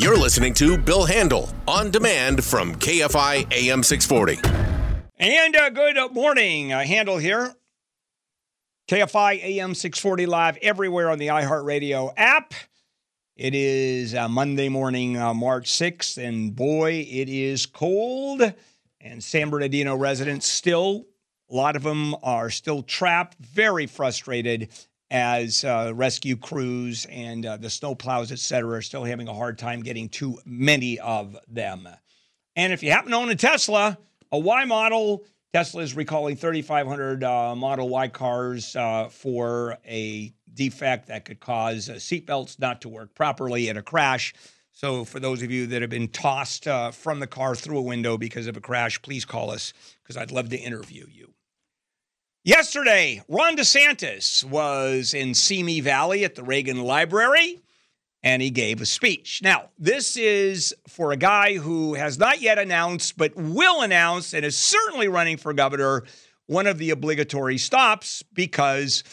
You're listening to Bill Handel on demand from KFI AM 640. And uh, good morning. Uh, Handel here. KFI AM 640 live everywhere on the iHeartRadio app. It is uh, Monday morning, uh, March 6th, and boy, it is cold. And San Bernardino residents still, a lot of them are still trapped, very frustrated as uh, rescue crews and uh, the snowplows, et cetera, are still having a hard time getting too many of them. And if you happen to own a Tesla, a Y model, Tesla is recalling 3,500 uh, Model Y cars uh, for a defect that could cause uh, seatbelts not to work properly in a crash. So, for those of you that have been tossed uh, from the car through a window because of a crash, please call us because I'd love to interview you. Yesterday, Ron DeSantis was in Simi Valley at the Reagan Library and he gave a speech. Now, this is for a guy who has not yet announced, but will announce and is certainly running for governor, one of the obligatory stops because,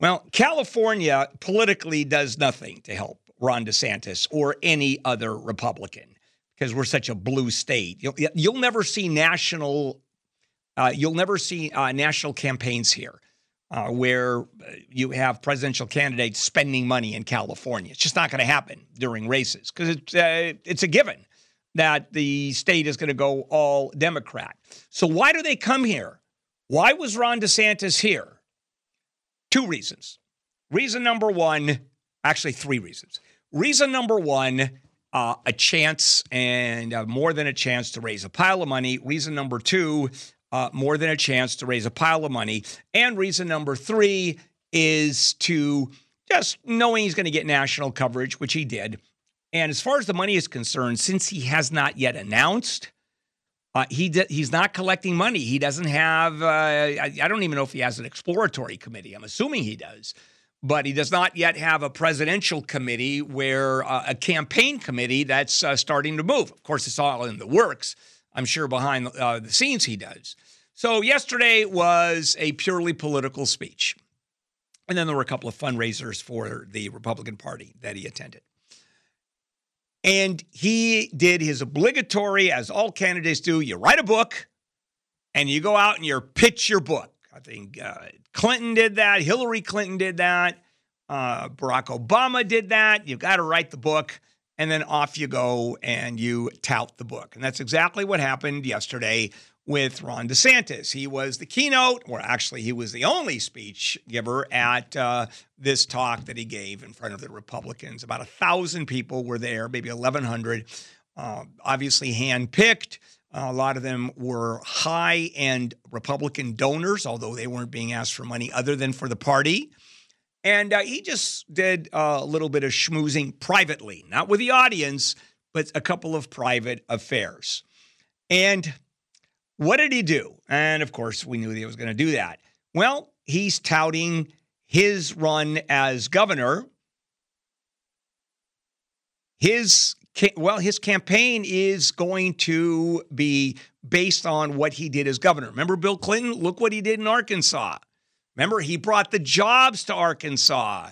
well, California politically does nothing to help Ron DeSantis or any other Republican because we're such a blue state. You'll, you'll never see national uh, you'll never see uh, national campaigns here uh, where uh, you have presidential candidates spending money in California. It's just not going to happen during races because it's, uh, it's a given that the state is going to go all Democrat. So, why do they come here? Why was Ron DeSantis here? Two reasons. Reason number one, actually, three reasons. Reason number one, uh, a chance and uh, more than a chance to raise a pile of money. Reason number two, uh, more than a chance to raise a pile of money. And reason number three is to just knowing he's going to get national coverage, which he did. And as far as the money is concerned, since he has not yet announced, uh, he d- he's not collecting money. He doesn't have. Uh, I, I, don't even know if he has an exploratory committee. I'm assuming he does, but he does not yet have a presidential committee where uh, a campaign committee that's uh, starting to move. Of course, it's all in the works. I'm sure behind uh, the scenes he does. So yesterday was a purely political speech. And then there were a couple of fundraisers for the Republican Party that he attended. And he did his obligatory, as all candidates do, you write a book and you go out and you pitch your book. I think uh, Clinton did that, Hillary Clinton did that, uh, Barack Obama did that. You've got to write the book and then off you go and you tout the book. And that's exactly what happened yesterday with Ron DeSantis. He was the keynote, or actually, he was the only speech giver at uh, this talk that he gave in front of the Republicans. About a thousand people were there, maybe 1,100, uh, obviously handpicked. A lot of them were high end Republican donors, although they weren't being asked for money other than for the party. And uh, he just did a little bit of schmoozing privately, not with the audience, but a couple of private affairs. And what did he do? And of course, we knew he was going to do that. Well, he's touting his run as governor. His well, his campaign is going to be based on what he did as governor. Remember Bill Clinton? Look what he did in Arkansas. Remember, he brought the jobs to Arkansas.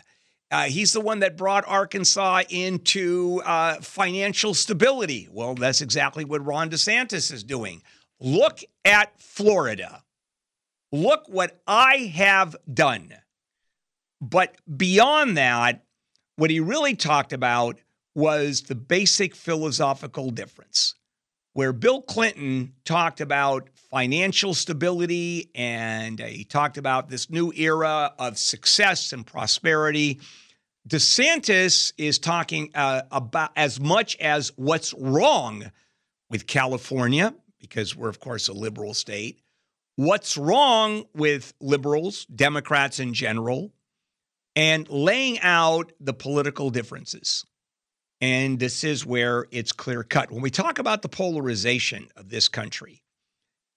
Uh, he's the one that brought Arkansas into uh, financial stability. Well, that's exactly what Ron DeSantis is doing. Look at Florida. Look what I have done. But beyond that, what he really talked about was the basic philosophical difference where Bill Clinton talked about financial stability and he talked about this new era of success and prosperity. DeSantis is talking uh, about as much as what's wrong with California, because we're, of course, a liberal state. What's wrong with liberals, Democrats in general, and laying out the political differences. And this is where it's clear cut. When we talk about the polarization of this country,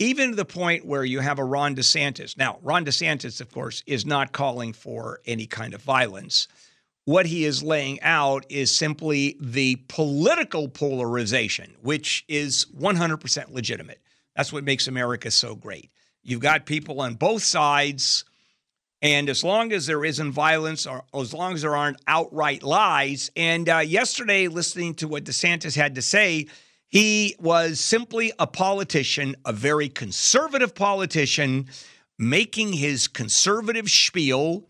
even to the point where you have a Ron DeSantis. Now, Ron DeSantis, of course, is not calling for any kind of violence. What he is laying out is simply the political polarization, which is 100% legitimate. That's what makes America so great. You've got people on both sides And as long as there isn't violence, or as long as there aren't outright lies. And uh, yesterday, listening to what DeSantis had to say, he was simply a politician, a very conservative politician, making his conservative spiel.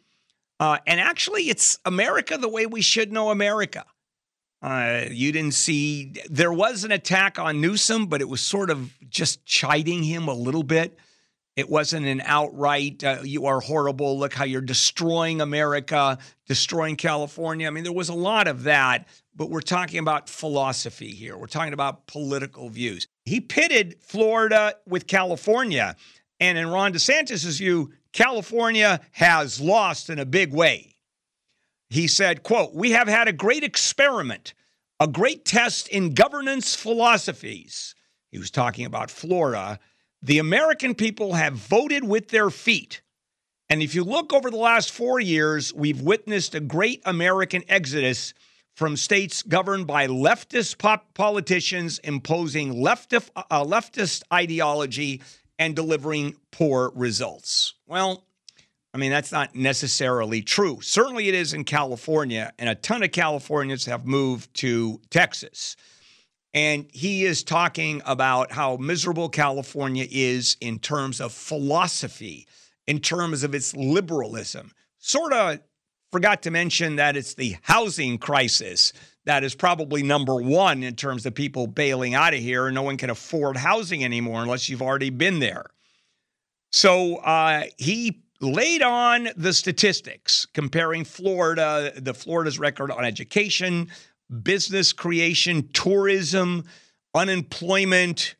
Uh, and actually, it's America the way we should know America. Uh, you didn't see, there was an attack on Newsom, but it was sort of just chiding him a little bit. It wasn't an outright, uh, you are horrible. Look how you're destroying America, destroying California. I mean, there was a lot of that, but we're talking about philosophy here. We're talking about political views. He pitted Florida with California. And in Ron DeSantis' view, California has lost in a big way. He said, quote, we have had a great experiment, a great test in governance philosophies. He was talking about Florida the American people have voted with their feet. And if you look over the last four years, we've witnessed a great American exodus from states governed by leftist pop politicians imposing uh, leftist ideology and delivering poor results. Well, I mean, that's not necessarily true. Certainly it is in California, and a ton of Californians have moved to Texas. And he is talking about how miserable California is in terms of philosophy, in terms of its liberalism. Sort of forgot to mention that it's the housing crisis that is probably number one in terms of people bailing out of here. No one can afford housing anymore unless you've already been there. So uh, he laid on the statistics comparing Florida, the Florida's record on education, business creation, tourism, unemployment.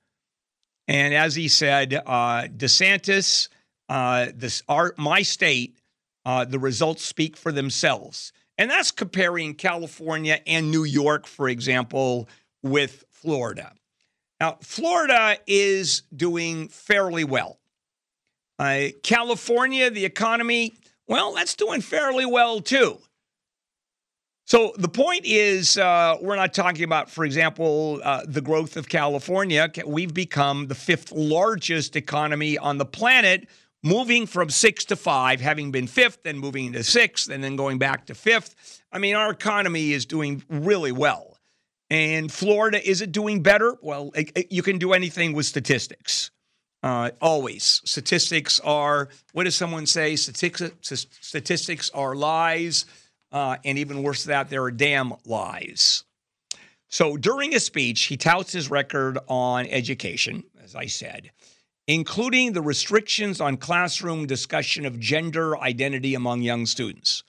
And as he said, uh, DeSantis, uh, this our, my state, uh, the results speak for themselves. And that's comparing California and New York, for example, with Florida. Now, Florida is doing fairly well. Uh, California, the economy, well, that's doing fairly well too. So the point is, uh, we're not talking about, for example, uh, the growth of California. We've become the fifth largest economy on the planet, moving from six to five, having been fifth, then moving into sixth, and then going back to fifth. I mean, our economy is doing really well. And Florida, is it doing better? Well, it, it, you can do anything with statistics. Uh, always. Statistics are, what does someone say? Statistics, statistics are lies. Uh, and even worse than that, there are damn lies. So during his speech, he touts his record on education, as I said, including the restrictions on classroom discussion of gender identity among young students.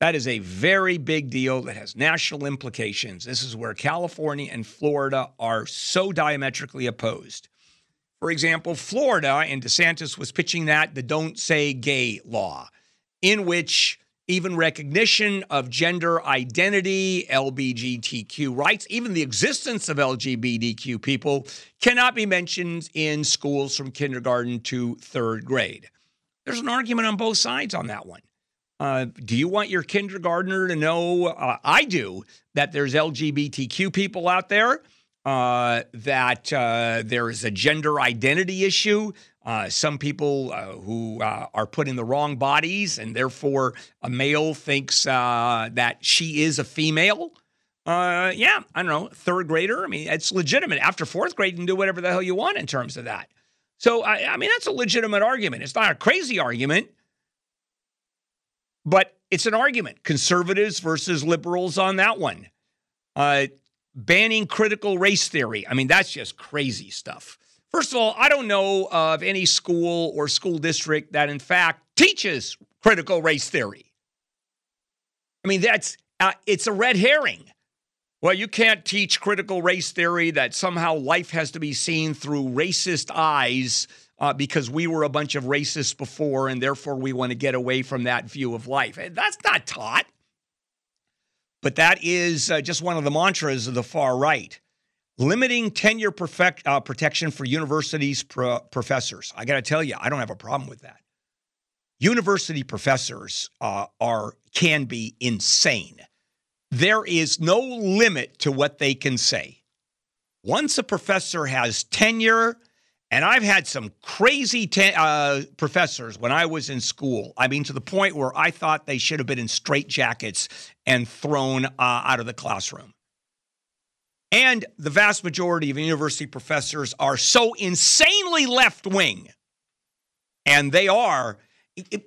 That is a very big deal that has national implications. This is where California and Florida are so diametrically opposed. For example, Florida, and DeSantis was pitching that the Don't Say Gay law, in which even recognition of gender identity, LGBTQ rights, even the existence of LGBTQ people cannot be mentioned in schools from kindergarten to third grade. There's an argument on both sides on that one. Uh, do you want your kindergartner to know? Uh, I do that there's LGBTQ people out there, uh, that uh, there is a gender identity issue, uh, some people uh, who uh, are put in the wrong bodies, and therefore a male thinks uh, that she is a female. Uh, yeah, I don't know, third grader. I mean, it's legitimate. After fourth grade, you can do whatever the hell you want in terms of that. So, I, I mean, that's a legitimate argument. It's not a crazy argument, but it's an argument. Conservatives versus liberals on that one. Uh, banning critical race theory. I mean, that's just crazy stuff. First of all, I don't know of any school or school district that, in fact, teaches critical race theory. I mean, that's uh, it's a red herring. Well, you can't teach critical race theory that somehow life has to be seen through racist eyes uh, because we were a bunch of racists before and therefore we want to get away from that view of life. That's not taught. But that is uh, just one of the mantras of the far right limiting tenure perfect, uh, protection for universities pro- professors. I got to tell you, I don't have a problem with that. University professors uh, are can be insane. There is no limit to what they can say. Once a professor has tenure And I've had some crazy te- uh, professors when I was in school. I mean, to the point where I thought they should have been in straitjackets and thrown uh, out of the classroom. And the vast majority of university professors are so insanely left wing. And they are.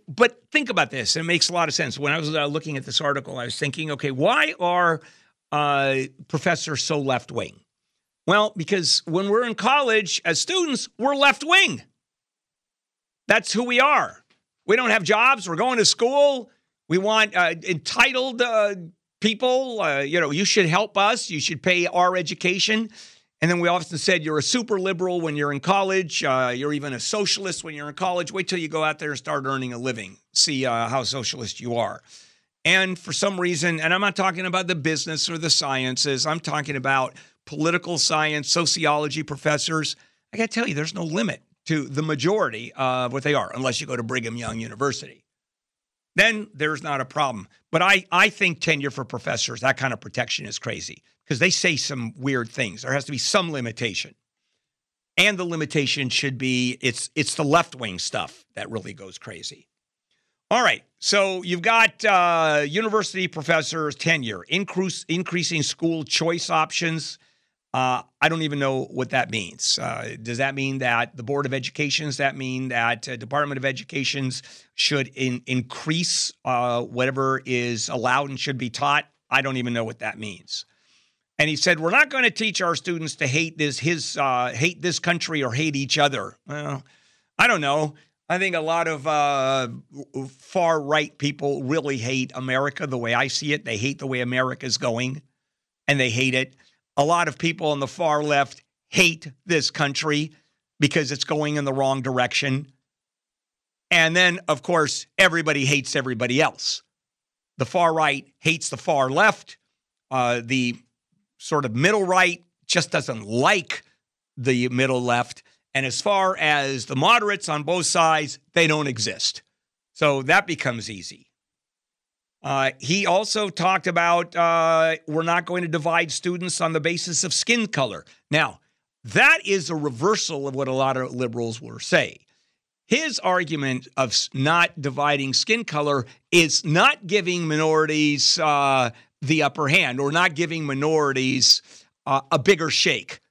But think about this. It makes a lot of sense. When I was uh, looking at this article, I was thinking, okay, why are uh, professors so left wing? Well, because when we're in college as students, we're left wing. That's who we are. We don't have jobs. We're going to school. We want uh, entitled uh, people. Uh, you know, you should help us. You should pay our education. And then we often said you're a super liberal when you're in college. Uh, you're even a socialist when you're in college. Wait till you go out there and start earning a living. See uh, how socialist you are. And for some reason, and I'm not talking about the business or the sciences, I'm talking about political science, sociology professors. I got to tell you, there's no limit to the majority of what they are, unless you go to Brigham Young University. Then there's not a problem. But I, I think tenure for professors, that kind of protection is crazy because they say some weird things. There has to be some limitation. And the limitation should be it's it's the left wing stuff that really goes crazy. All right. So you've got uh, university professors tenure, increase, increasing school choice options, uh, I don't even know what that means. Uh, does that mean that the Board of Education? Does that mean that uh, Department of Educations should in, increase uh, whatever is allowed and should be taught? I don't even know what that means. And he said, "We're not going to teach our students to hate this his uh, hate this country or hate each other." Well, I don't know. I think a lot of uh, far right people really hate America the way I see it. They hate the way America's going, and they hate it a lot of people on the far left hate this country because it's going in the wrong direction. And then, of course, everybody hates everybody else. The far right hates the far left. Uh, the sort of middle right just doesn't like the middle left. And as far as the moderates on both sides, they don't exist. So that becomes easy. Uh, he also talked about uh, we're not going to divide students on the basis of skin color. Now, that is a reversal of what a lot of liberals will say. His argument of not dividing skin color is not giving minorities uh, the upper hand or not giving minorities uh, a bigger shake,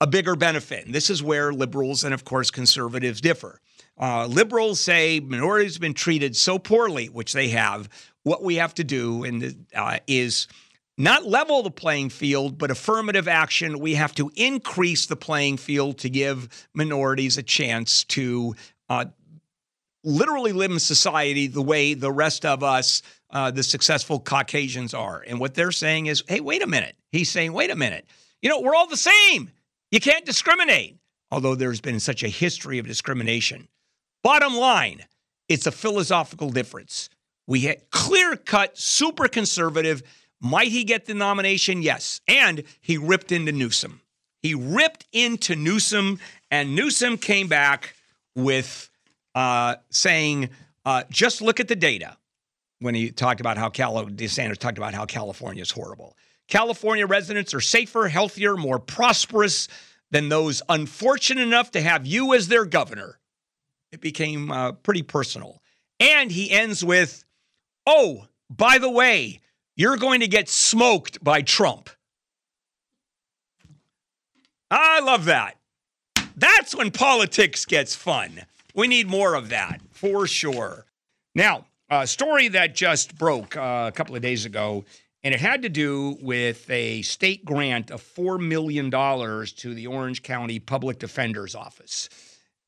a bigger benefit. And this is where liberals and, of course, conservatives differ. Uh, liberals say minorities have been treated so poorly, which they have. What we have to do and uh, is not level the playing field, but affirmative action. We have to increase the playing field to give minorities a chance to uh, literally live in society the way the rest of us, uh, the successful Caucasians, are. And what they're saying is, hey, wait a minute. He's saying, wait a minute. You know, we're all the same. You can't discriminate. Although there's been such a history of discrimination. Bottom line, it's a philosophical difference. We had clear cut, super conservative. Might he get the nomination? Yes. And he ripped into Newsom. He ripped into Newsom, and Newsom came back with uh, saying, uh, just look at the data when he talked about how Cal- DeSantis talked about how California is horrible. California residents are safer, healthier, more prosperous than those unfortunate enough to have you as their governor it became uh, pretty personal. And he ends with, oh, by the way, you're going to get smoked by Trump. I love that. That's when politics gets fun. We need more of that for sure. Now, a story that just broke uh, a couple of days ago, and it had to do with a state grant of $4 million to the Orange County Public Defender's Office.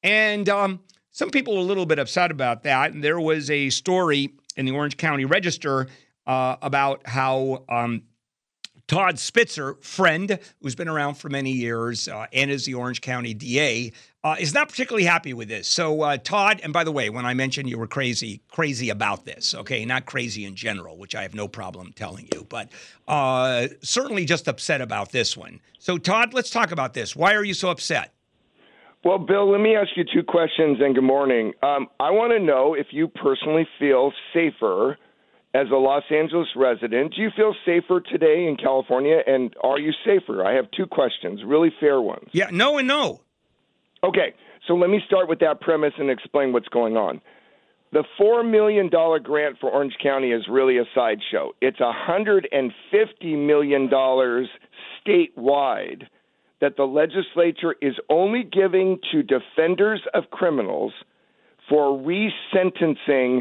And um, some people are a little bit upset about that. And there was a story in the Orange County Register uh, about how um, Todd Spitzer, friend who's been around for many years uh, and is the Orange County DA, uh, is not particularly happy with this. So, uh, Todd, and by the way, when I mentioned you were crazy, crazy about this, okay, not crazy in general, which I have no problem telling you, but uh, certainly just upset about this one. So, Todd, let's talk about this. Why are you so upset? Well, Bill, let me ask you two questions and good morning. Um, I want to know if you personally feel safer as a Los Angeles resident. Do you feel safer today in California? And are you safer? I have two questions, really fair ones. Yeah, no and no. Okay, so let me start with that premise and explain what's going on. The $4 million grant for Orange County is really a sideshow. It's $150 million statewide that the legislature is only giving to defenders of criminals for resentencing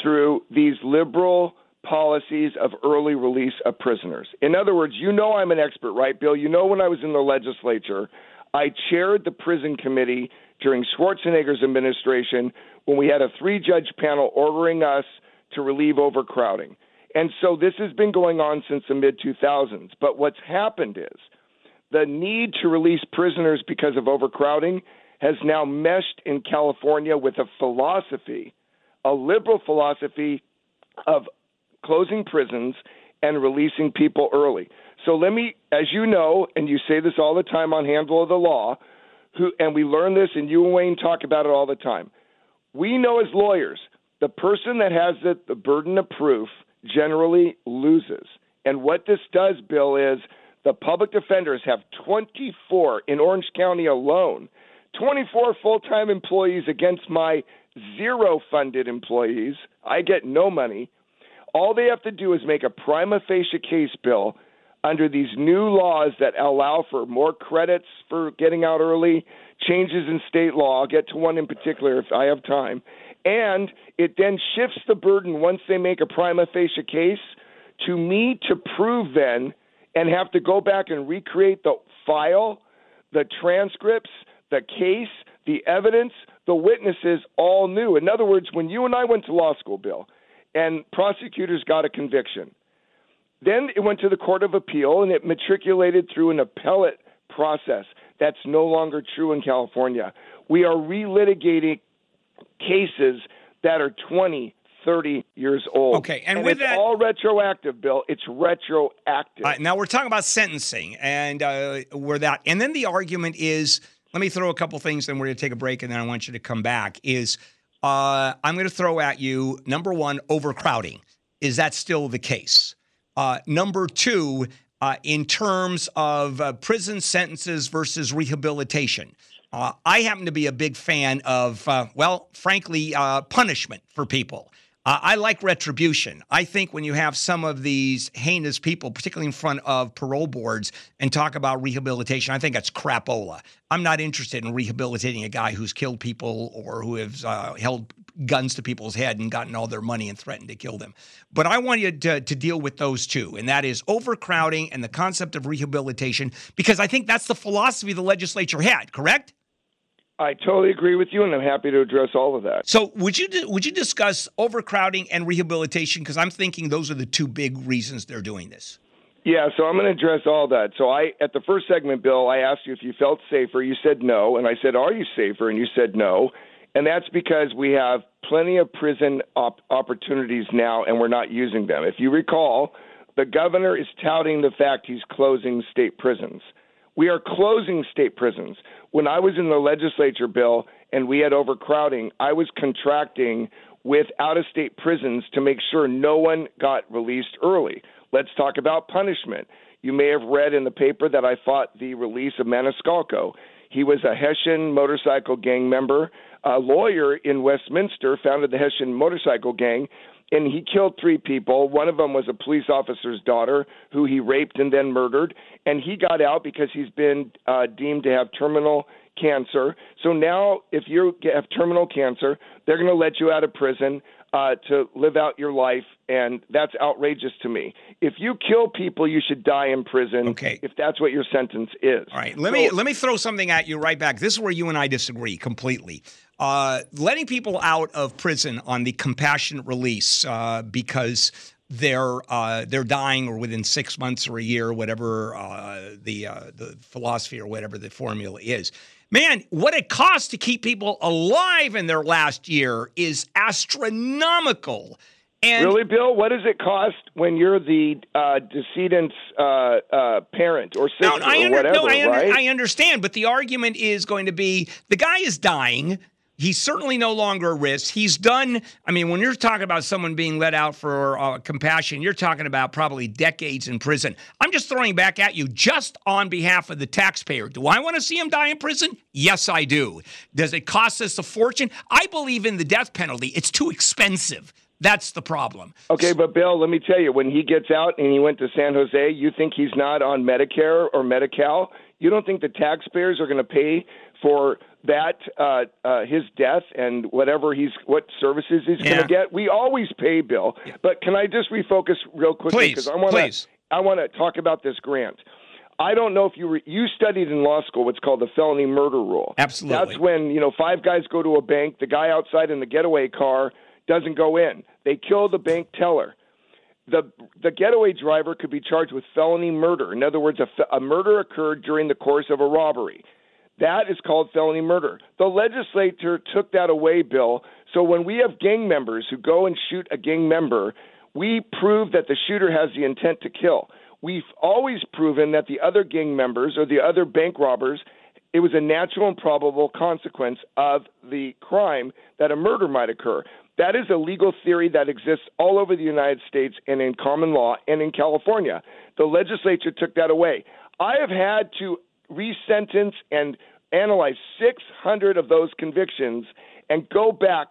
through these liberal policies of early release of prisoners. In other words, you know I'm an expert, right, Bill? You know when I was in the legislature, I chaired the prison committee during Schwarzenegger's administration when we had a three judge panel ordering us to relieve overcrowding. And so this has been going on since the mid 2000s. But what's happened is the need to release prisoners because of overcrowding has now meshed in California with a philosophy, a liberal philosophy of closing prisons and releasing people early. So let me, as you know, and you say this all the time on Handel of the Law, who, and we learn this, and you and Wayne talk about it all the time. We know as lawyers, the person that has the, the burden of proof generally loses. And what this does, Bill, is the public defenders have 24 in Orange County alone, 24 full time employees against my zero funded employees. I get no money. All they have to do is make a prima facie case, Bill, under these new laws that allow for more credits for getting out early, changes in state law. I'll get to one in particular if I have time. And it then shifts the burden once they make a prima facie case to me to prove then and have to go back and recreate the file, the transcripts, the case, the evidence, the witnesses all new. In other words, when you and I went to law school, Bill, and prosecutors got a conviction, then it went to the Court of Appeal and it matriculated through an appellate process. That's no longer true in California. We are relitigating cases that are 20, 30 years old. Okay, and, and with it's that, all retroactive, Bill. It's retroactive. Uh, now we're talking about sentencing, and uh, where that, and then the argument is. Let me throw a couple things, then we're going to take a break, and then I want you to come back. Is uh, I'm going to throw at you number one, overcrowding. Is that still the case? Uh, number two, uh, in terms of uh, prison sentences versus rehabilitation. Uh, I happen to be a big fan of, uh, well, frankly, uh, punishment for people. Uh, I like retribution. I think when you have some of these heinous people, particularly in front of parole boards, and talk about rehabilitation, I think that's crapola. I'm not interested in rehabilitating a guy who's killed people or who has uh, held guns to people's head and gotten all their money and threatened to kill them. But I want you to, to deal with those two, and that is overcrowding and the concept of rehabilitation, because I think that's the philosophy the legislature had, correct? I totally agree with you, and I'm happy to address all of that. So, would you would you discuss overcrowding and rehabilitation? Because I'm thinking those are the two big reasons they're doing this. Yeah, so I'm going to address all that. So, I at the first segment, Bill, I asked you if you felt safer. You said no, and I said, "Are you safer?" And you said no, and that's because we have plenty of prison op- opportunities now, and we're not using them. If you recall, the governor is touting the fact he's closing state prisons. We are closing state prisons. When I was in the legislature, Bill, and we had overcrowding, I was contracting with out of state prisons to make sure no one got released early. Let's talk about punishment. You may have read in the paper that I fought the release of Maniscalco. He was a Hessian motorcycle gang member. A lawyer in Westminster founded the Hessian motorcycle gang and he killed three people. One of them was a police officer's daughter who he raped and then murdered. And he got out because he's been uh, deemed to have terminal cancer. So now, if you have terminal cancer, they're going to let you out of prison uh, to live out your life, and that's outrageous to me. If you kill people, you should die in prison. Okay. If that's what your sentence is. All right. Let So- me let me throw something at you right back. This is where you and I disagree completely. Uh, letting people out of prison on the compassionate release uh, because they're uh, they're dying or within six months or a year, whatever uh, the uh, the philosophy or whatever the formula is. Man, what it costs to keep people alive in their last year is astronomical. And Really, Bill? What does it cost when you're the uh, decedent's uh, uh, parent or sister No, I or whatever, no, I, under, right? I understand, but the argument is going to be the guy is dying. He's certainly no longer a risk. He's done. I mean, when you're talking about someone being let out for uh, compassion, you're talking about probably decades in prison. I'm just throwing back at you, just on behalf of the taxpayer. Do I want to see him die in prison? Yes, I do. Does it cost us a fortune? I believe in the death penalty. It's too expensive. That's the problem. Okay, but Bill, let me tell you, when he gets out and he went to San Jose, you think he's not on Medicare or Medi-Cal? You don't think the taxpayers are going to pay for that uh, uh, his death and whatever he's what services he's Yeah. going to get? We always pay, Bill. But can I just refocus real quickly because I want to I want to talk about this grant. I don't know if you were, you studied in law school what's called the felony murder rule. Absolutely. That's when you know five guys go to a bank. The guy outside in the getaway car doesn't go in. They kill the bank teller. The the getaway driver could be charged with felony murder. In other words, a, a murder occurred during the course of a robbery. That is called felony murder. The legislature took that away, Bill. So when we have gang members who go and shoot a gang member, we prove that the shooter has the intent to kill. We've always proven that the other gang members or the other bank robbers, it was a natural and probable consequence of the crime that a murder might occur. That is a legal theory that exists all over the United States and in common law and in California. The legislature took that away. I have had to resentence and analyze 600 of those convictions and go back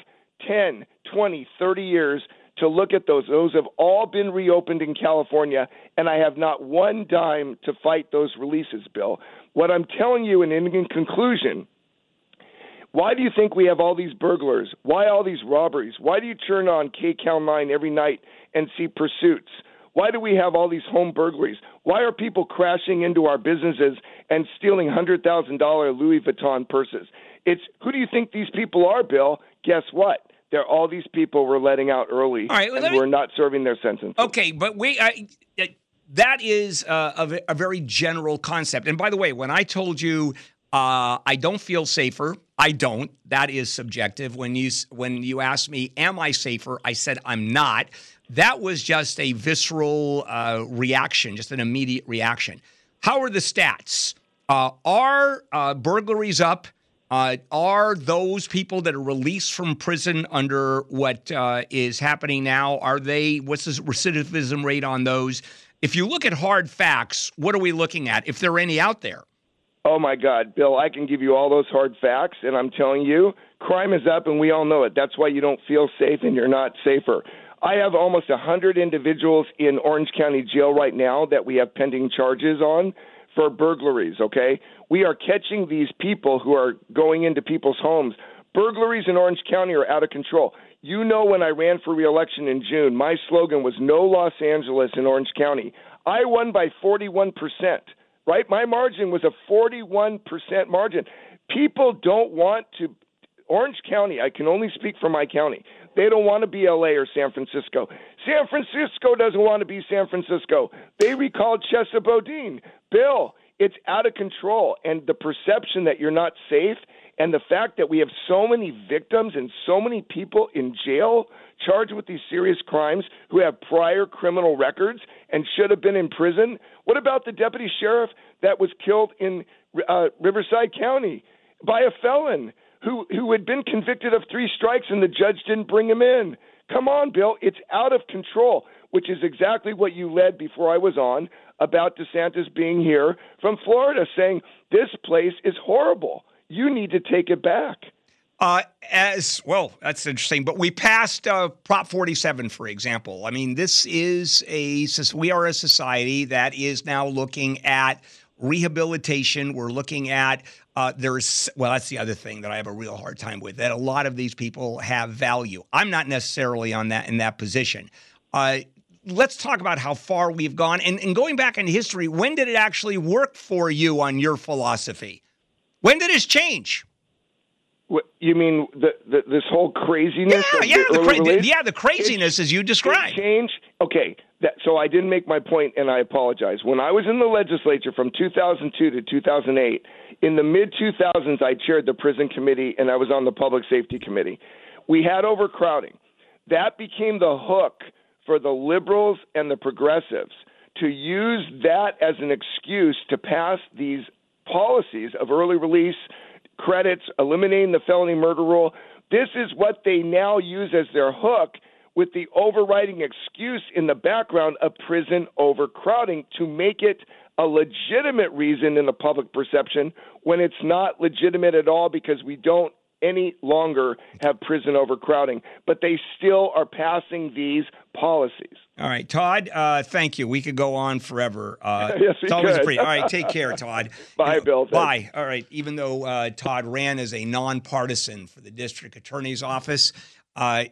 10, 20, 30 years to look at those. Those have all been reopened in California, and I have not one dime to fight those releases, Bill. What I'm telling you, and in, conclusion, why do you think we have all these burglars? Why all these robberies? Why do you turn on KCAL 9 every night and see pursuits? Why do we have all these home burglaries? Why are people crashing into our businesses and stealing $100,000 Louis Vuitton purses? It's who do you think these people are, Bill? Guess what? They're all these people we're letting out early All right, well, and me- we're not serving their sentence. Okay, but we I, I- that is uh, a, a very general concept. And by the way, when I told you uh, I don't feel safer, I don't. That is subjective. When you when you asked me, "Am I safer?" I said I'm not. That was just a visceral uh, reaction, just an immediate reaction. How are the stats? Uh, are uh, burglaries up? Uh, are those people that are released from prison under what uh, is happening now? Are they? What's the recidivism rate on those? If you look at hard facts, what are we looking at? If there are any out there? Oh my God, Bill, I can give you all those hard facts, and I'm telling you, crime is up, and we all know it. That's why you don't feel safe and you're not safer. I have almost 100 individuals in Orange County Jail right now that we have pending charges on for burglaries, okay? We are catching these people who are going into people's homes. Burglaries in Orange County are out of control. You know, when I ran for reelection in June, my slogan was no Los Angeles in Orange County. I won by 41%, right? My margin was a 41% margin. People don't want to. Orange County, I can only speak for my county. They don't want to be LA or San Francisco. San Francisco doesn't want to be San Francisco. They recalled Chesa Boudin. Bill, it's out of control. And the perception that you're not safe and the fact that we have so many victims and so many people in jail charged with these serious crimes who have prior criminal records and should have been in prison. What about the deputy sheriff that was killed in uh, Riverside County by a felon who who had been convicted of three strikes and the judge didn't bring him in? Come on, Bill, it's out of control, which is exactly what you led before I was on about DeSantis being here from Florida saying this place is horrible. You need to take it back. Uh, as well, that's interesting. But we passed uh, Prop 47, for example. I mean, this is a we are a society that is now looking at rehabilitation. We're looking at uh, there's well, that's the other thing that I have a real hard time with. That a lot of these people have value. I'm not necessarily on that in that position. Uh, let's talk about how far we've gone and, and going back in history. When did it actually work for you on your philosophy? When did this change? What, you mean the, the, this whole craziness? Yeah, yeah, the the, cra- release? yeah, the craziness as you described. change. Okay, that, so I didn't make my point, and I apologize. When I was in the legislature from 2002 to 2008, in the mid 2000s, I chaired the prison committee and I was on the public safety committee. We had overcrowding. That became the hook for the liberals and the progressives to use that as an excuse to pass these policies of early release credits, eliminating the felony murder rule. This is what they now use as their hook with the overriding excuse in the background of prison overcrowding to make it a legitimate reason in the public perception when it's not legitimate at all because we don't any longer have prison overcrowding, but they still are passing these policies. All right, Todd. Uh, thank you. We could go on forever. Uh, yes, we it's always could. free. All right, take care, Todd. bye, you know, Bill. Bye. All right. Even though uh, Todd ran as a nonpartisan for the district attorney's office, uh,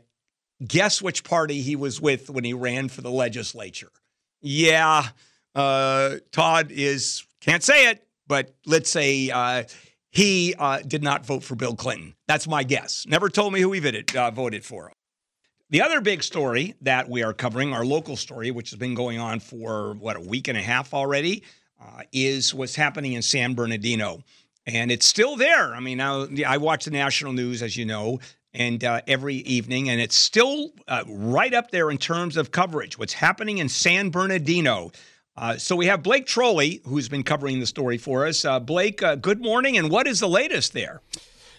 guess which party he was with when he ran for the legislature? Yeah, uh, Todd is can't say it, but let's say uh, he uh, did not vote for Bill Clinton. That's my guess. Never told me who he voted, uh, voted for. The other big story that we are covering, our local story, which has been going on for what a week and a half already, uh, is what's happening in San Bernardino, and it's still there. I mean, now I watch the national news, as you know, and uh, every evening, and it's still uh, right up there in terms of coverage. What's happening in San Bernardino? Uh, so we have Blake Trolley, who's been covering the story for us. Uh, Blake, uh, good morning, and what is the latest there?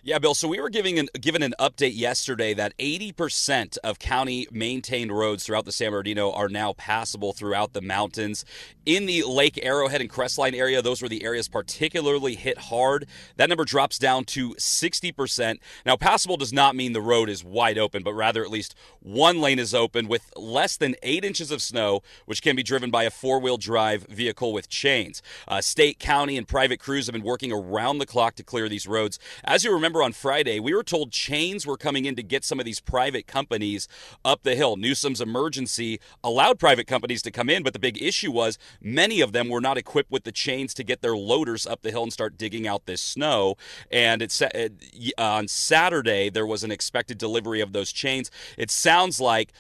Yeah, Bill. So we were giving an, given an update yesterday that 80% of county maintained roads throughout the San Bernardino are now passable throughout the mountains. In the Lake Arrowhead and Crestline area, those were the areas particularly hit hard. That number drops down to 60%. Now, passable does not mean the road is wide open, but rather at least one lane is open with less than eight inches of snow, which can be driven by a four wheel drive vehicle with chains. Uh, state, county, and private crews have been working around the clock to clear these roads. As you remember, on Friday, we were told chains were coming in to get some of these private companies up the hill. Newsom's emergency allowed private companies to come in, but the big issue was many of them were not equipped with the chains to get their loaders up the hill and start digging out this snow. And it's uh, on Saturday there was an expected delivery of those chains. It sounds like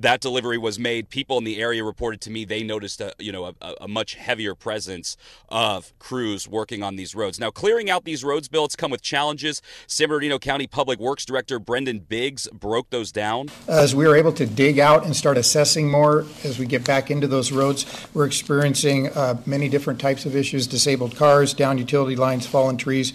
that delivery was made, people in the area reported to me they noticed a you know a, a, much heavier presence of crews working on these roads. Now, clearing out these roads, Bill, it's come with challenges. San Bernardino County Public Works Director Brendon Biggs broke those down. As we were able to dig out and start assessing more as we get back into those roads, we're experiencing uh, many different types of issues: disabled cars, down utility lines, fallen trees.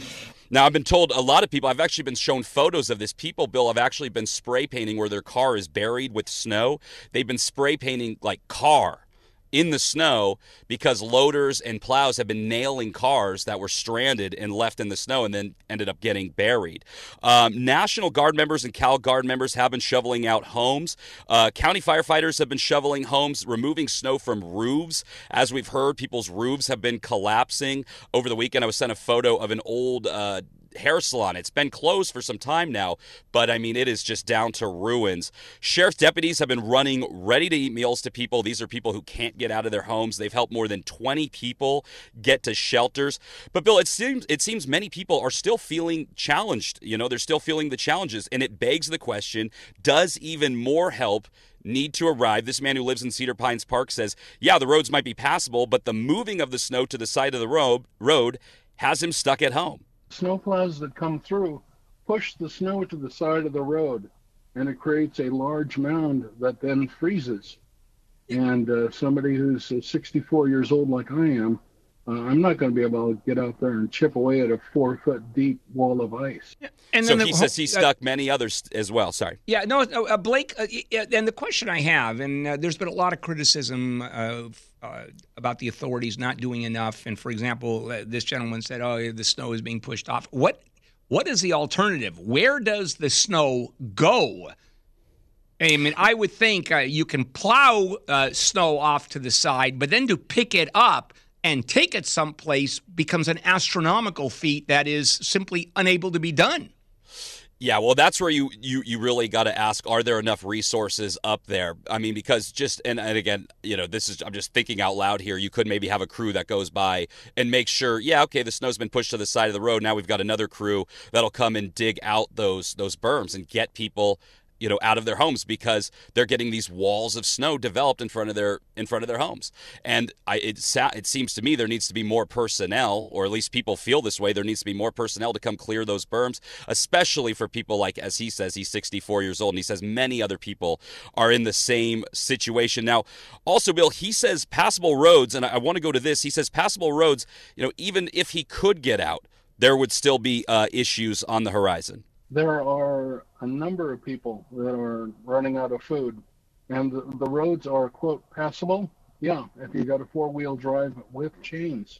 Now, I've been told a lot of people, I've actually been shown photos of this. People, Bill, have actually been spray painting where their car is buried with snow. They've been spray painting like car in the snow because loaders and plows have been nailing cars that were stranded and left in the snow and then ended up getting buried. Um, National Guard members and Cal Guard members have been shoveling out homes. Uh, county firefighters have been shoveling homes, removing snow from roofs. As we've heard, people's roofs have been collapsing. Over the weekend, I was sent a photo of an old uh, hair salon. It's been closed for some time now, but I mean, it is just down to ruins. Sheriff's deputies have been running ready to eat meals to people. These are people who can't get out of their homes. They've helped more than 20 people get to shelters. But Bill, it seems it seems many people are still feeling challenged. You know, they're still feeling the challenges, and it begs the question: Does even more help? need to arrive. This man who lives in Cedar Pines Park says, yeah, the roads might be passable, but the moving of the snow to the side of the road, road has him stuck at home snowplows that come through push the snow to the side of the road and it creates a large mound that then freezes. And uh, somebody who's uh, 64 years old, like I am, uh, I'm not going to be able to get out there and chip away at a four foot deep wall of ice. Yeah. And so the, he says he stuck uh, many others as well. Sorry. Yeah, no, uh, Blake. Uh, and the question I have, and uh, there's been a lot of criticism of, uh, about the authorities not doing enough. And for example, uh, this gentleman said, "Oh, the snow is being pushed off." What what is the alternative? Where does the snow go? I mean, I would think uh, you can plow uh, snow off to the side, but then to pick it up and take it someplace becomes an astronomical feat that is simply unable to be done. Yeah, well, that's where you you you really got to ask: Are there enough resources up there? I mean, because just and, and again, you know, this is I'm just thinking out loud here. You could maybe have a crew that goes by and make sure, yeah, okay, the snow's been pushed to the side of the road. Now we've got another crew that'll come and dig out those those berms and get people you know out of their homes because they're getting these walls of snow developed in front of their in front of their homes. And I, it it seems to me there needs to be more personnel or at least people feel this way. There needs to be more personnel to come clear those berms especially for people like as he says he's 64 years old and he says many other people are in the same situation. Now also Bill he says passable roads and I, I want to go to this. He says passable roads you know even if he could get out there would still be uh, issues on the horizon. There are a number of people that are running out of food, and the, the roads are quote passable. Yeah, if you got a four wheel drive with chains,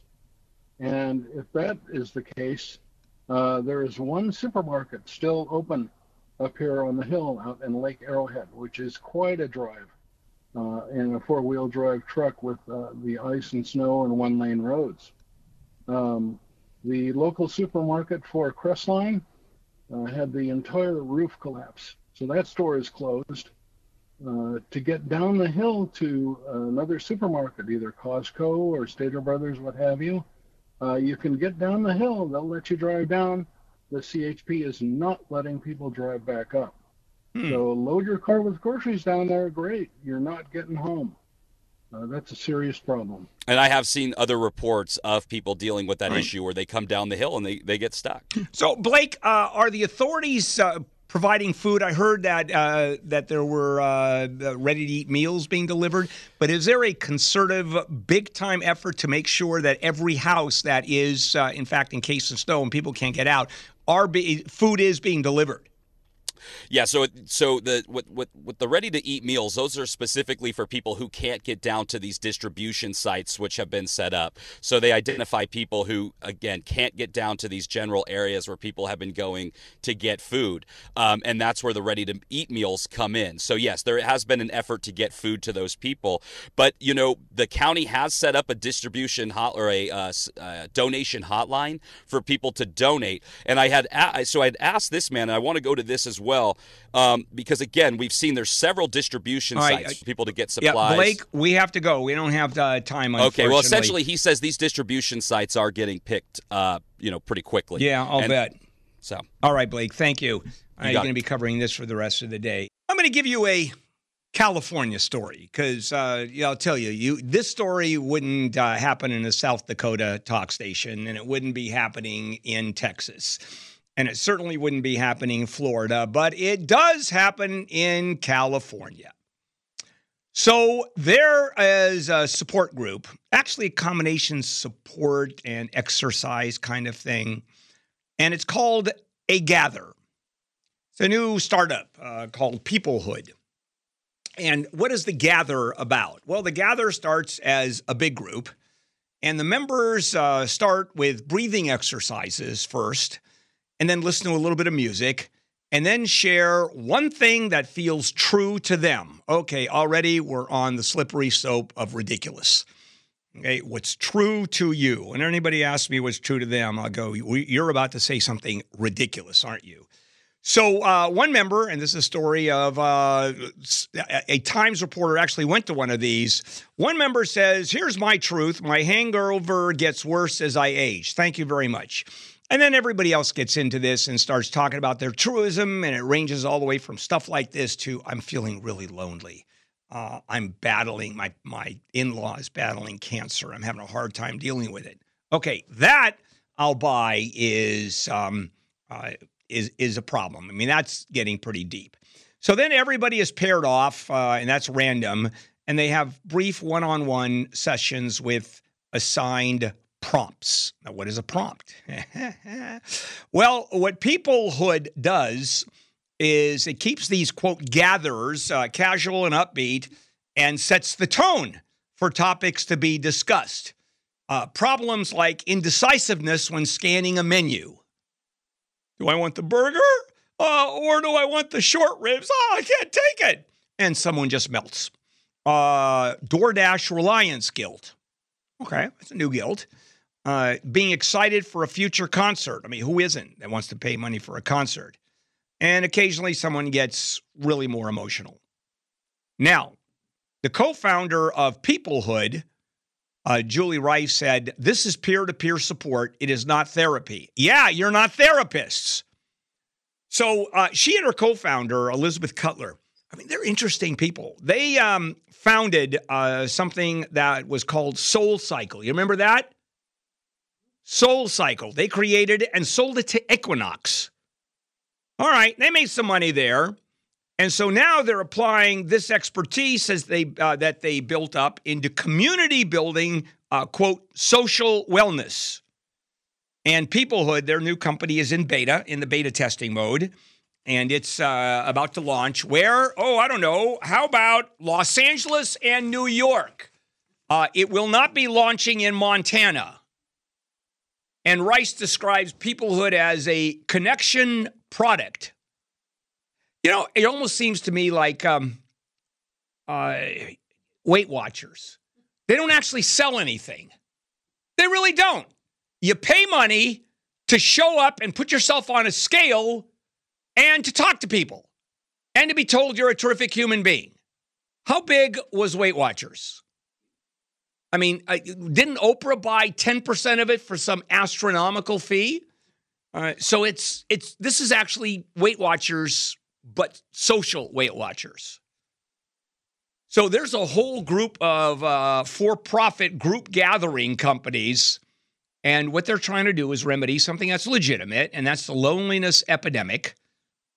and if that is the case, uh, there is one supermarket still open up here on the hill out in Lake Arrowhead, which is quite a drive uh, in a four wheel drive truck with uh, the ice and snow and one lane roads. Um, the local supermarket for Crestline uh, had the entire roof collapse. So that store is closed. Uh, to get down the hill to another supermarket, either Costco or Stater Brothers, what have you, uh, you can get down the hill. They'll let you drive down. The CHP is not letting people drive back up. Hmm. So load your car with groceries down there. Great. You're not getting home. Uh, that's a serious problem. And I have seen other reports of people dealing with that right. issue where they come down the hill and they, they get stuck. So, Blake, uh, are the authorities uh, providing food? I heard that uh, that there were uh, ready to eat meals being delivered, but is there a concerted, big time effort to make sure that every house that is, uh, in fact, encased in snow and people can't get out, are be- food is being delivered? Yeah, so so the with, with with the ready to eat meals, those are specifically for people who can't get down to these distribution sites which have been set up. So they identify people who again can't get down to these general areas where people have been going to get food, um, and that's where the ready to eat meals come in. So yes, there has been an effort to get food to those people, but you know the county has set up a distribution hot or a uh, uh, donation hotline for people to donate. And I had a- so I'd asked this man, and I want to go to this as well well, um, because again, we've seen there's several distribution right, sites for people to get supplies. Yeah, Blake, we have to go. We don't have uh, time. Okay, well, essentially, he says these distribution sites are getting picked, uh, you know, pretty quickly. Yeah, I'll and, bet. So, all right, Blake, thank you. you I'm going to be covering this for the rest of the day. I'm going to give you a California story because uh, yeah, I'll tell you, you this story wouldn't uh, happen in a South Dakota talk station, and it wouldn't be happening in Texas. And it certainly wouldn't be happening in Florida, but it does happen in California. So there is a support group, actually a combination support and exercise kind of thing, and it's called a Gather. It's a new startup uh, called Peoplehood. And what is the Gather about? Well, the Gather starts as a big group, and the members uh, start with breathing exercises first and then listen to a little bit of music and then share one thing that feels true to them. Okay, already we're on the slippery slope of ridiculous. Okay, what's true to you? When anybody asks me what's true to them, I'll go, You're about to say something ridiculous, aren't you? So, uh, one member, and this is a story of uh, a Times reporter actually went to one of these. One member says, Here's my truth. My hangover gets worse as I age. Thank you very much. And then everybody else gets into this and starts talking about their truism, and it ranges all the way from stuff like this to I'm feeling really lonely. Uh, I'm battling my my in laws battling cancer. I'm having a hard time dealing with it. Okay, that I'll buy is um, uh, is is a problem. I mean, that's getting pretty deep. So then everybody is paired off, uh, and that's random, and they have brief one-on-one sessions with assigned prompts. Now, what is a prompt? well, what Peoplehood does is it keeps these quote gatherers uh, casual and upbeat and sets the tone for topics to be discussed. Uh, problems like indecisiveness when scanning a menu. Do I want the burger uh, or do I want the short ribs? Oh, I can't take it. And someone just melts. Uh, DoorDash reliance guilt. Okay, that's a new guilt uh, being excited for a future concert. I mean, who isn't that wants to pay money for a concert? And occasionally someone gets really more emotional. Now, the co founder of Peoplehood, uh, Julie Rice, said, This is peer to peer support. It is not therapy. Yeah, you're not therapists. So uh, she and her co founder, Elizabeth Cutler, I mean, they're interesting people. They um, founded uh, something that was called Soul Cycle. You remember that? Soul Cycle. They created it and sold it to Equinox. All right, they made some money there. And so now they're applying this expertise as they uh, that they built up into community building, uh, quote, social wellness. And Peoplehood, their new company, is in beta, in the beta testing mode. And it's uh, about to launch. Where? Oh, I don't know. How about Los Angeles and New York? Uh, it will not be launching in Montana. And Rice describes Peoplehood as a connection product. You know, it almost seems to me like um, uh, Weight Watchers. They don't actually sell anything. They really don't. You pay money to show up and put yourself on a scale and to talk to people and to be told you're a terrific human being. How big was Weight Watchers? I mean, didn't Oprah buy 10% of it for some astronomical fee? So it's it's this is actually Weight Watchers, but social Weight Watchers. So there's a whole group of uh, for-profit group gathering companies, and what they're trying to do is remedy something that's legitimate, and that's the loneliness epidemic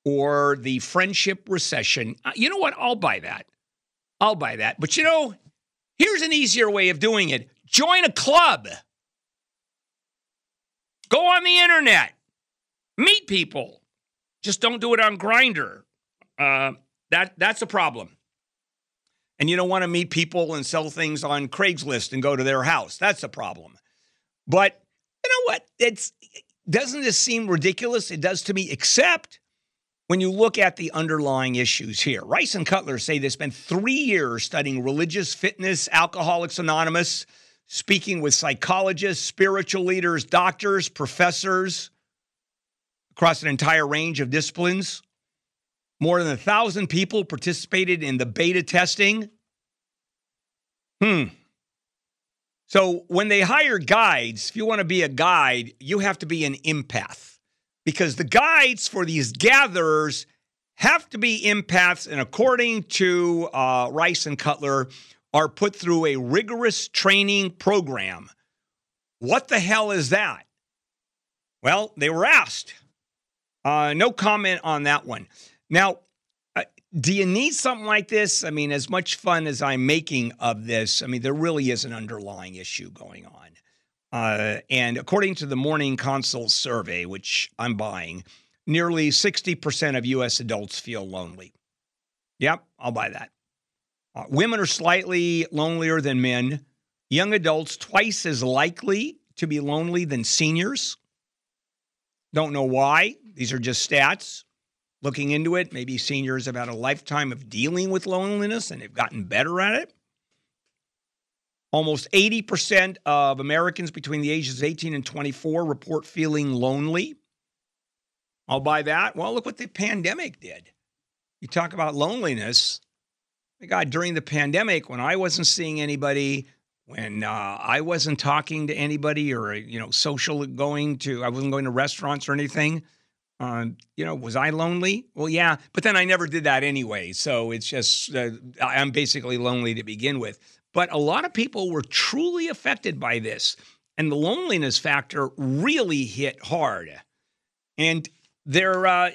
or the friendship recession. Uh, you know what? I'll buy that. I'll buy that. But you know, here's an easier way of doing it join a club, go on the internet, meet people. Just don't do it on Grindr. Uh, that, that's a problem. And you don't want to meet people and sell things on Craigslist and go to their house. That's a problem. But you know what? It's doesn't this seem ridiculous? It does to me, except when you look at the underlying issues here, Rice and Cutler say they spent three years studying religious fitness, Alcoholics Anonymous, speaking with psychologists, spiritual leaders, doctors, professors across an entire range of disciplines. More than a thousand people participated in the beta testing. Hmm. So when they hire guides, if you want to be a guide, you have to be an empath because the guides for these gatherers have to be empaths, and according to uh, Rice and Cutler, are put through a rigorous training program. What the hell is that? Well, they were asked. Uh, no comment on that one. Now, uh, do you need something like this? I mean, as much fun as I'm making of this, I mean, there really is an underlying issue going on. Uh, and according to the Morning Consult survey, which I'm buying, nearly 60% of U.S. adults feel lonely. Yep, I'll buy that. Uh, women are slightly lonelier than men. Young adults twice as likely to be lonely than seniors. Don't know why. These are just stats. Looking into it, maybe seniors have had a lifetime of dealing with loneliness and they've gotten better at it. Almost 80% of Americans between the ages of 18 and 24 report feeling lonely. I'll buy that. Well, look what the pandemic did. You talk about loneliness. My God, during the pandemic, when I wasn't seeing anybody, when uh, I wasn't talking to anybody or, you know, social going to, I wasn't going to restaurants or anything, uh, you know, was I lonely? Well, yeah, but then I never did that anyway. So it's just, uh, I'm basically lonely to begin with. But a lot of people were truly affected by this. And the loneliness factor really hit hard. And there, uh,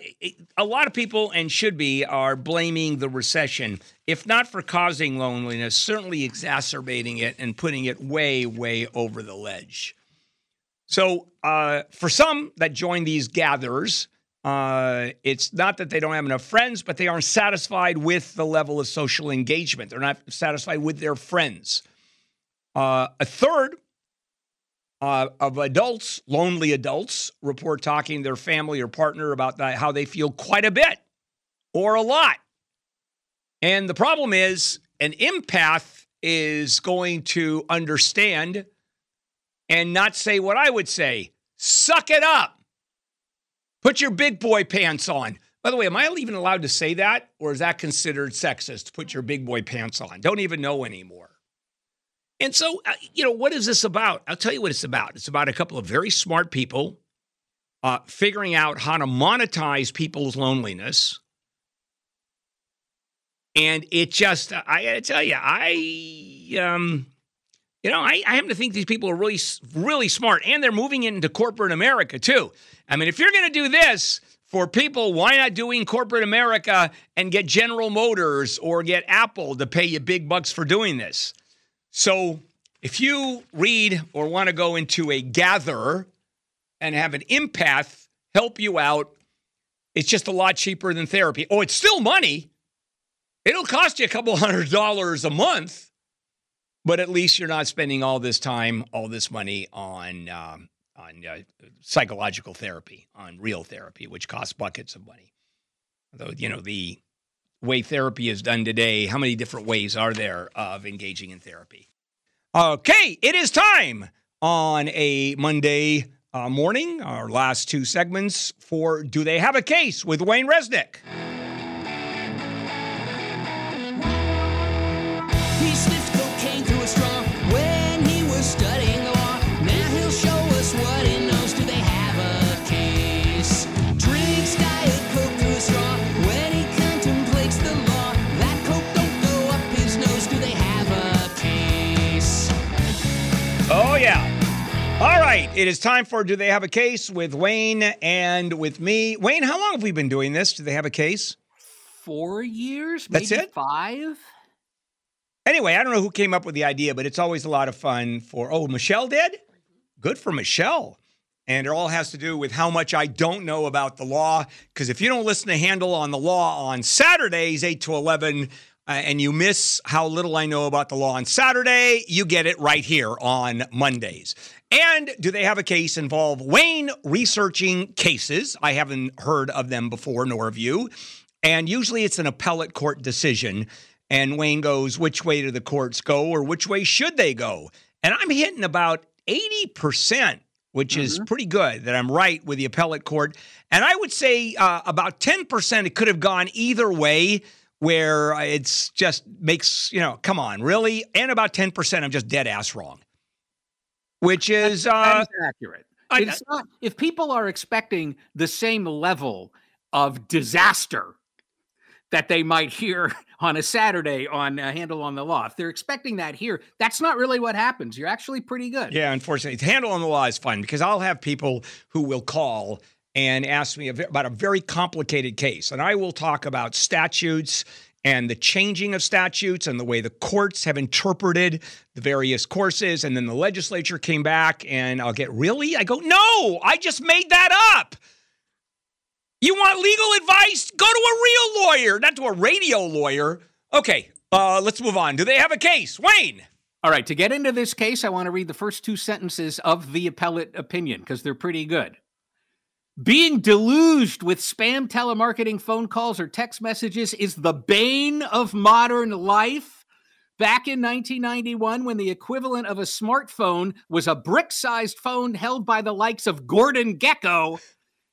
a lot of people, and should be, are blaming the recession, if not for causing loneliness, certainly exacerbating it and putting it way, way over the ledge. So, uh, for some that join these gatherers, uh, it's not that they don't have enough friends, but they aren't satisfied with the level of social engagement. They're not satisfied with their friends. Uh, a third uh, of adults, lonely adults, report talking to their family or partner about that, how they feel quite a bit or a lot. And the problem is, an empath is going to understand and not say what I would say suck it up. Put your big boy pants on. By the way, am I even allowed to say that? Or is that considered sexist? Put your big boy pants on. Don't even know anymore. And so, uh, you know, what is this about? I'll tell you what it's about. It's about a couple of very smart people uh, figuring out how to monetize people's loneliness. And it just, I gotta tell you, I, um, you know, I, I happen to think these people are really, really smart, and they're moving into corporate America too. I mean, if you're going to do this for people, why not doing corporate America and get General Motors or get Apple to pay you big bucks for doing this? So if you read or want to go into a gather, and have an empath help you out. It's just a lot cheaper than therapy. Oh, it's still money. It'll cost you a couple hundred dollars a month, but at least you're not spending all this time, all this money on um, on uh, psychological therapy, on real therapy, which costs buckets of money. Though you know the way therapy is done today, how many different ways are there of engaging in therapy? Okay, it is time on a Monday uh, morning, our last two segments for Do They Have a Case with Wayne Resnick. It is time for Do They Have a Case with Wayne and with me. Wayne, how long have we been doing this? Do they have a case? Four years? That's it? Five? Anyway, I don't know who came up with the idea, but it's always a lot of fun for. Oh, Michelle did? Good for Michelle. And it all has to do with how much I don't know about the law. Because if you don't listen to Handel on the Law on Saturdays, 8 to 11, uh, and you miss how little I know about the law on Saturday, you get it right here on Mondays. And do they have a case involve Wayne researching cases? I haven't heard of them before, nor have you. And usually it's an appellate court decision. And Wayne goes, which way do the courts go or which way should they go? And I'm hitting about 80%, which is pretty good that I'm right with the appellate court. And I would say uh, about 10% it could have gone either way where it's just makes, you know, come on, really? And about 10% I'm just dead ass wrong, which is, uh, accurate. I- it's not if people are expecting the same level of disaster that they might hear on a Saturday on uh, Handel on the Law. If they're expecting that here, that's not really what happens. You're actually pretty good. Yeah, unfortunately, Handel on the law is fun because I'll have people who will call and ask me about a very complicated case, and I will talk about statutes and the changing of statutes and the way the courts have interpreted the various courses, and then the legislature came back, and I'll get really. I go, no, I just made that up. You want legal advice? Go to a real lawyer, not to a radio lawyer. Okay, uh, let's move on. Do they have a case, Wayne? All right, to get into this case, I want to read the first two sentences of the appellate opinion because they're pretty good. Being deluged with spam telemarketing phone calls or text messages is the bane of modern life. Back in 1991, when the equivalent of a smartphone was a brick sized phone held by the likes of Gordon Gekko,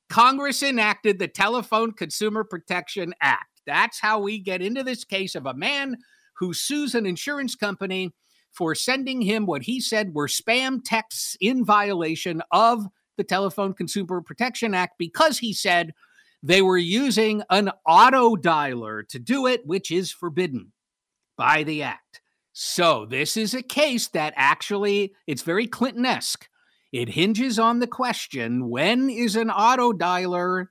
Congress enacted the Telephone Consumer Protection Act. That's how we get into this case of a man who sues an insurance company for sending him what he said were spam texts in violation of the Telephone Consumer Protection Act because he said they were using an auto dialer to do it, which is forbidden by the act. So this is a case that actually it's very Clinton-esque. It hinges on the question when is an auto dialer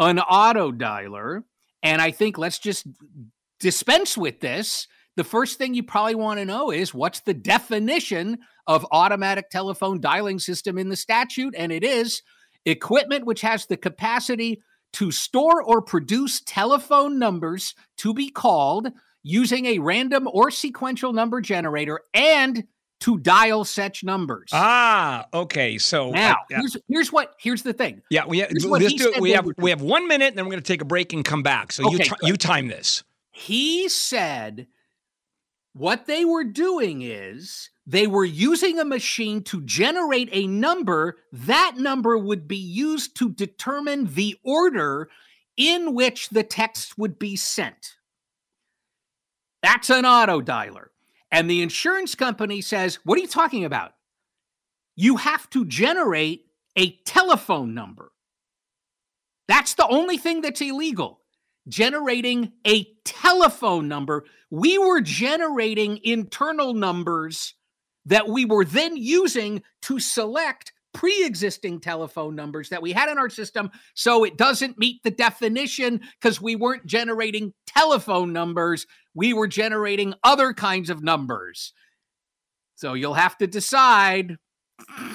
an auto dialer? And I think let's just dispense with this. The first thing you probably want to know is what's the definition of automatic telephone dialing system in the statute? And it is equipment which has the capacity to store or produce telephone numbers to be called using a random or sequential number generator and to dial such numbers. Ah, okay. So now, uh, here's, here's what here's the thing. Yeah, we have, let's do it. We have we have one minute, and then we're going to take a break and come back. So you Okay, ti- good. you time this. he said what they were doing is they were using a machine to generate a number. That number would be used to determine the order in which the text would be sent. That's an auto dialer. And the insurance company says, What are you talking about? You have to generate a telephone number. That's the only thing that's illegal generating a telephone number. We were generating internal numbers that we were then using to select pre existing telephone numbers that we had in our system. So it doesn't meet the definition because we weren't generating telephone numbers, we were generating other kinds of numbers. So you'll have to decide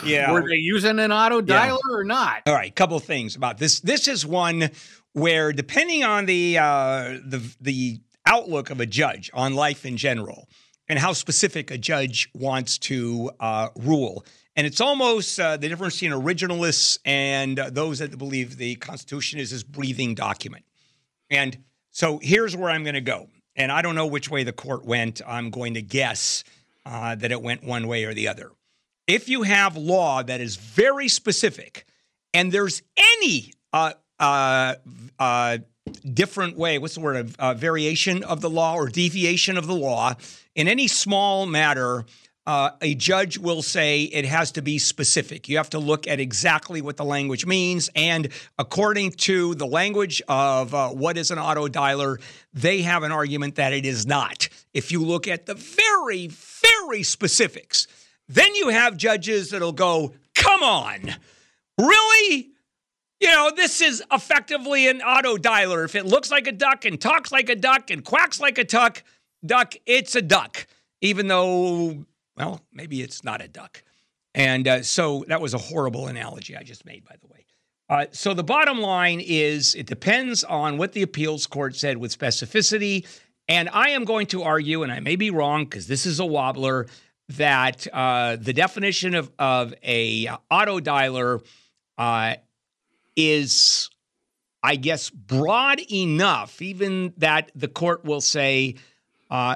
Yeah. Were they using an auto dialer or not? All right, couple of things about this. This is one where, depending on the uh, the the outlook of a judge on life in general, and how specific a judge wants to uh, rule, and it's almost uh, the difference between originalists and uh, those that believe the Constitution is this breathing document. And so here's where I'm going to go, and I don't know which way the court went. I'm going to guess uh, that it went one way or the other. If you have law that is very specific, and there's any uh, uh, uh, different way, what's the word, uh, variation of the law or deviation of the law in any small matter, uh, a judge will say it has to be specific. You have to look at exactly what the language means. And according to the language of uh, what is an auto dialer, they have an argument that it is not. If you look at the very, very specifics, then you have judges that'll go, come on, really? You know, this is effectively an auto dialer. If it looks like a duck and talks like a duck and quacks like a duck, duck, it's a duck, even though, well, maybe it's not a duck. And uh, so that was a horrible analogy I just made, by the way. Uh, so the bottom line is it depends on what the appeals court said with specificity. And I am going to argue, and I may be wrong because this is a wobbler, that uh, the definition of, of a auto dialer uh, is, I guess, broad enough, even that the court will say, uh,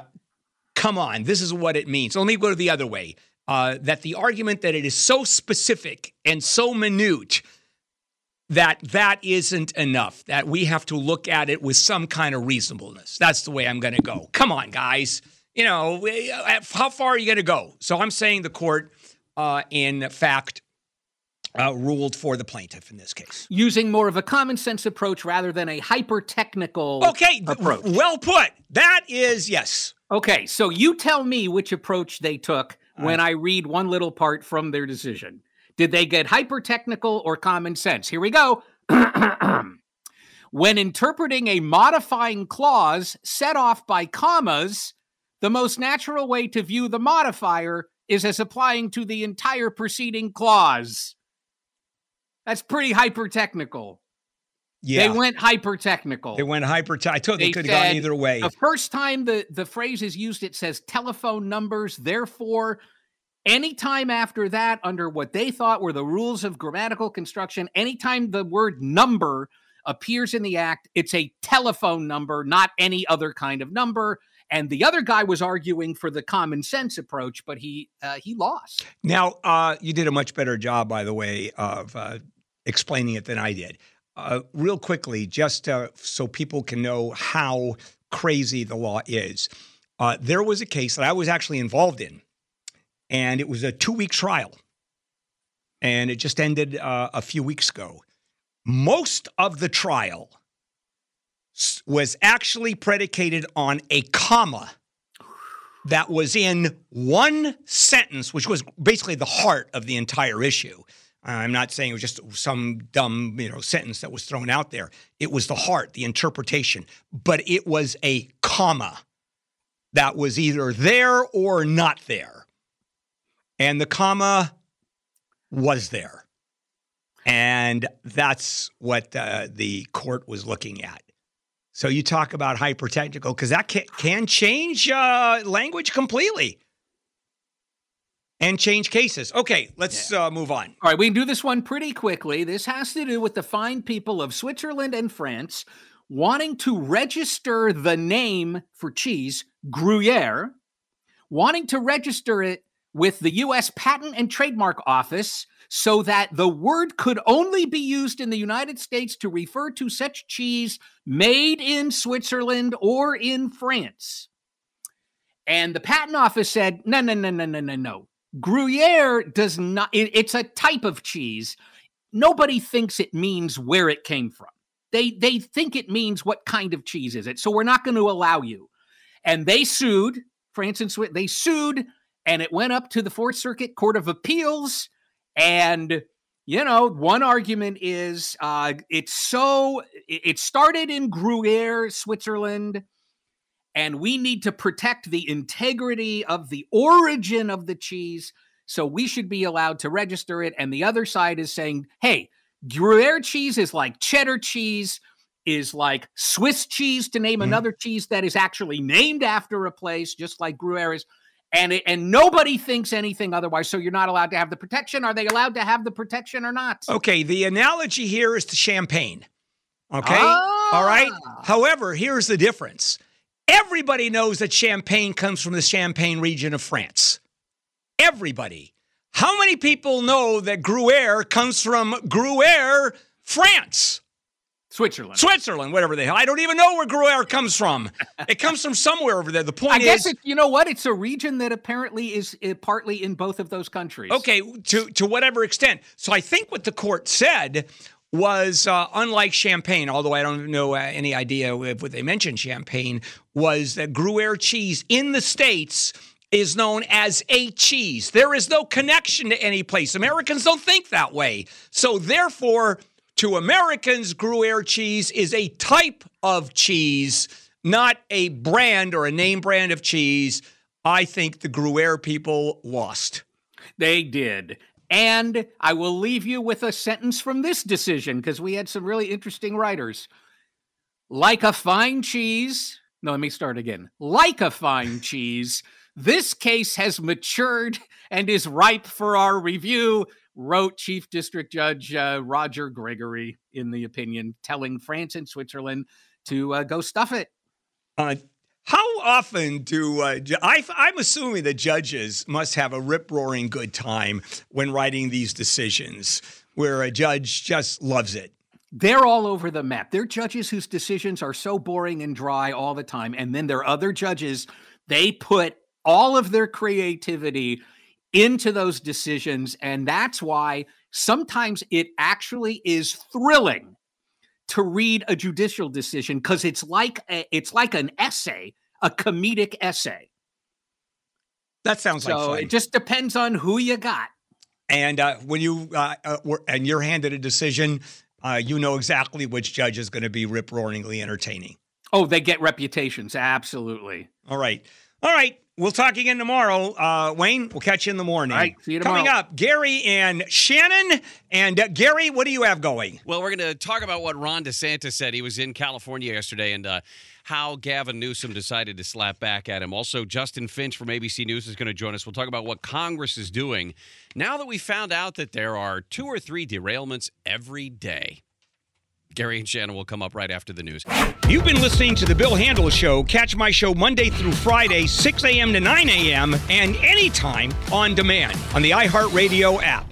come on, this is what it means. Let me go the other way. Uh, that the argument that it is so specific and so minute that that isn't enough, that we have to look at it with some kind of reasonableness. That's the way I'm going to go. Come on, guys. You know, uh, how far are you going to go? So I'm saying the court, uh, in fact, uh, ruled for the plaintiff in this case. Using more of a common sense approach rather than a hyper technical Okay, approach. well put. That is yes. Okay, so you tell me which approach they took when I read one little part from their decision. Did they get hyper technical or common sense? Here we go. when interpreting a modifying clause set off by commas, the most natural way to view the modifier is as applying to the entire preceding clause. That's pretty hyper technical. Yeah, They went hyper technical. They went hyper. I told they, They could have gone either way. The first time the, the phrase is used, it says telephone numbers. Therefore, anytime after that, under what they thought were the rules of grammatical construction, anytime the word number appears in the act, it's a telephone number, not any other kind of number. And the other guy was arguing for the common sense approach, but he uh, he lost. Now, uh, you did a much better job, by the way, of uh, explaining it than I did. Uh, real quickly, just uh, so people can know how crazy the law is. Uh, there was a case that I was actually involved in, and it was a two week trial. And it just ended a few weeks ago. Most of the trial was actually predicated on a comma that was in one sentence, which was basically the heart of the entire issue. I'm not saying it was just some dumb, you know, sentence that was thrown out there. It was the heart, the interpretation, but it was a comma that was either there or not there. And the comma was there. And that's what uh, the court was looking at. So you talk about hypertechnical because that can, can change uh, language completely and change cases. Okay, let's uh, move on. All right, we can do this one pretty quickly. This has to do with the fine people of Switzerland and France wanting to register the name for cheese, Gruyere, wanting to register it with the US Patent and Trademark Office so that the word could only be used in the United States to refer to such cheese made in Switzerland or in France. And the patent office said, no, no, no, no, no, no, no. Gruyere does not, it- it's a type of cheese. Nobody thinks it means where it came from. They, they think it means what kind of cheese is it. So we're not going to allow you. And they sued, France and Switzerland, they sued, and it went up to the Fourth Circuit Court of Appeals. And, you know, one argument is uh, it's so, it started in Gruyere, Switzerland and we need to protect the integrity of the origin of the cheese. So we should be allowed to register it. And the other side is saying, hey, Gruyere cheese is like cheddar cheese, is like Swiss cheese, to name another cheese that is actually named after a place, just like Gruyere is. And, it, and nobody thinks anything otherwise. So you're not allowed to have the protection. Are they allowed to have the protection or not? Okay, the analogy here is to champagne. Okay? All right. Ah. However, here's the difference. Everybody knows that champagne comes from the Champagne region of France. Everybody. How many people know that Gruyere comes from Gruyere, France? Switzerland. Switzerland, whatever the hell. I don't even know where Gruyere comes from. It comes from somewhere over there. The point I guess is it, you know what? It's a region that apparently is uh, partly in both of those countries. Okay, to to whatever extent. So I think what the court said was uh, unlike champagne, although I don't know uh, any idea if what they mentioned champagne was that Gruyere cheese in the states is known as a cheese. There is no connection to any place. Americans don't think that way. So therefore, to Americans, Gruyere cheese is a type of cheese, not a brand or a name brand of cheese. I think the Gruyere people lost. They did. And I will leave you with a sentence from this decision because we had some really interesting writers. Like a fine cheese, no, let me start again. Like a fine cheese, this case has matured and is ripe for our review, wrote Chief District Judge uh, Roger Gregory in the opinion, telling France and Switzerland to uh, go stuff it. Uh, how often do uh, I, I'm assuming the judges must have a rip roaring good time when writing these decisions, where a judge just loves it. They're all over the map. They're judges whose decisions are so boring and dry all the time. And then there are other judges, they put all of their creativity into those decisions. And that's why sometimes it actually is thrilling to read a judicial decision because it's like a, it's like an essay, a comedic essay. That sounds like So fun. it just depends on who you got. and uh, when you uh, uh, were, and you're handed a decision, uh, you know exactly which judge is going to be rip roaringly entertaining. Oh, they get reputations. Absolutely. All right. All right. We'll talk again tomorrow. Uh, Wayne, we'll catch you in the morning. All right, see you tomorrow. Coming up, Gary and Shannon. And uh, Gary, what do you have going? Well, we're going to talk about what Ron DeSantis said. He was in California yesterday and uh, how Gavin Newsom decided to slap back at him. Also, Justin Finch from ABC News is going to join us. We'll talk about what Congress is doing now that we found out that there are two or three derailments every day. Gary and Shannon will come up right after the news. You've been listening to The Bill Handel Show. Catch my show Monday through Friday, 6 a.m. to 9 a.m., and anytime on demand on the iHeartRadio app.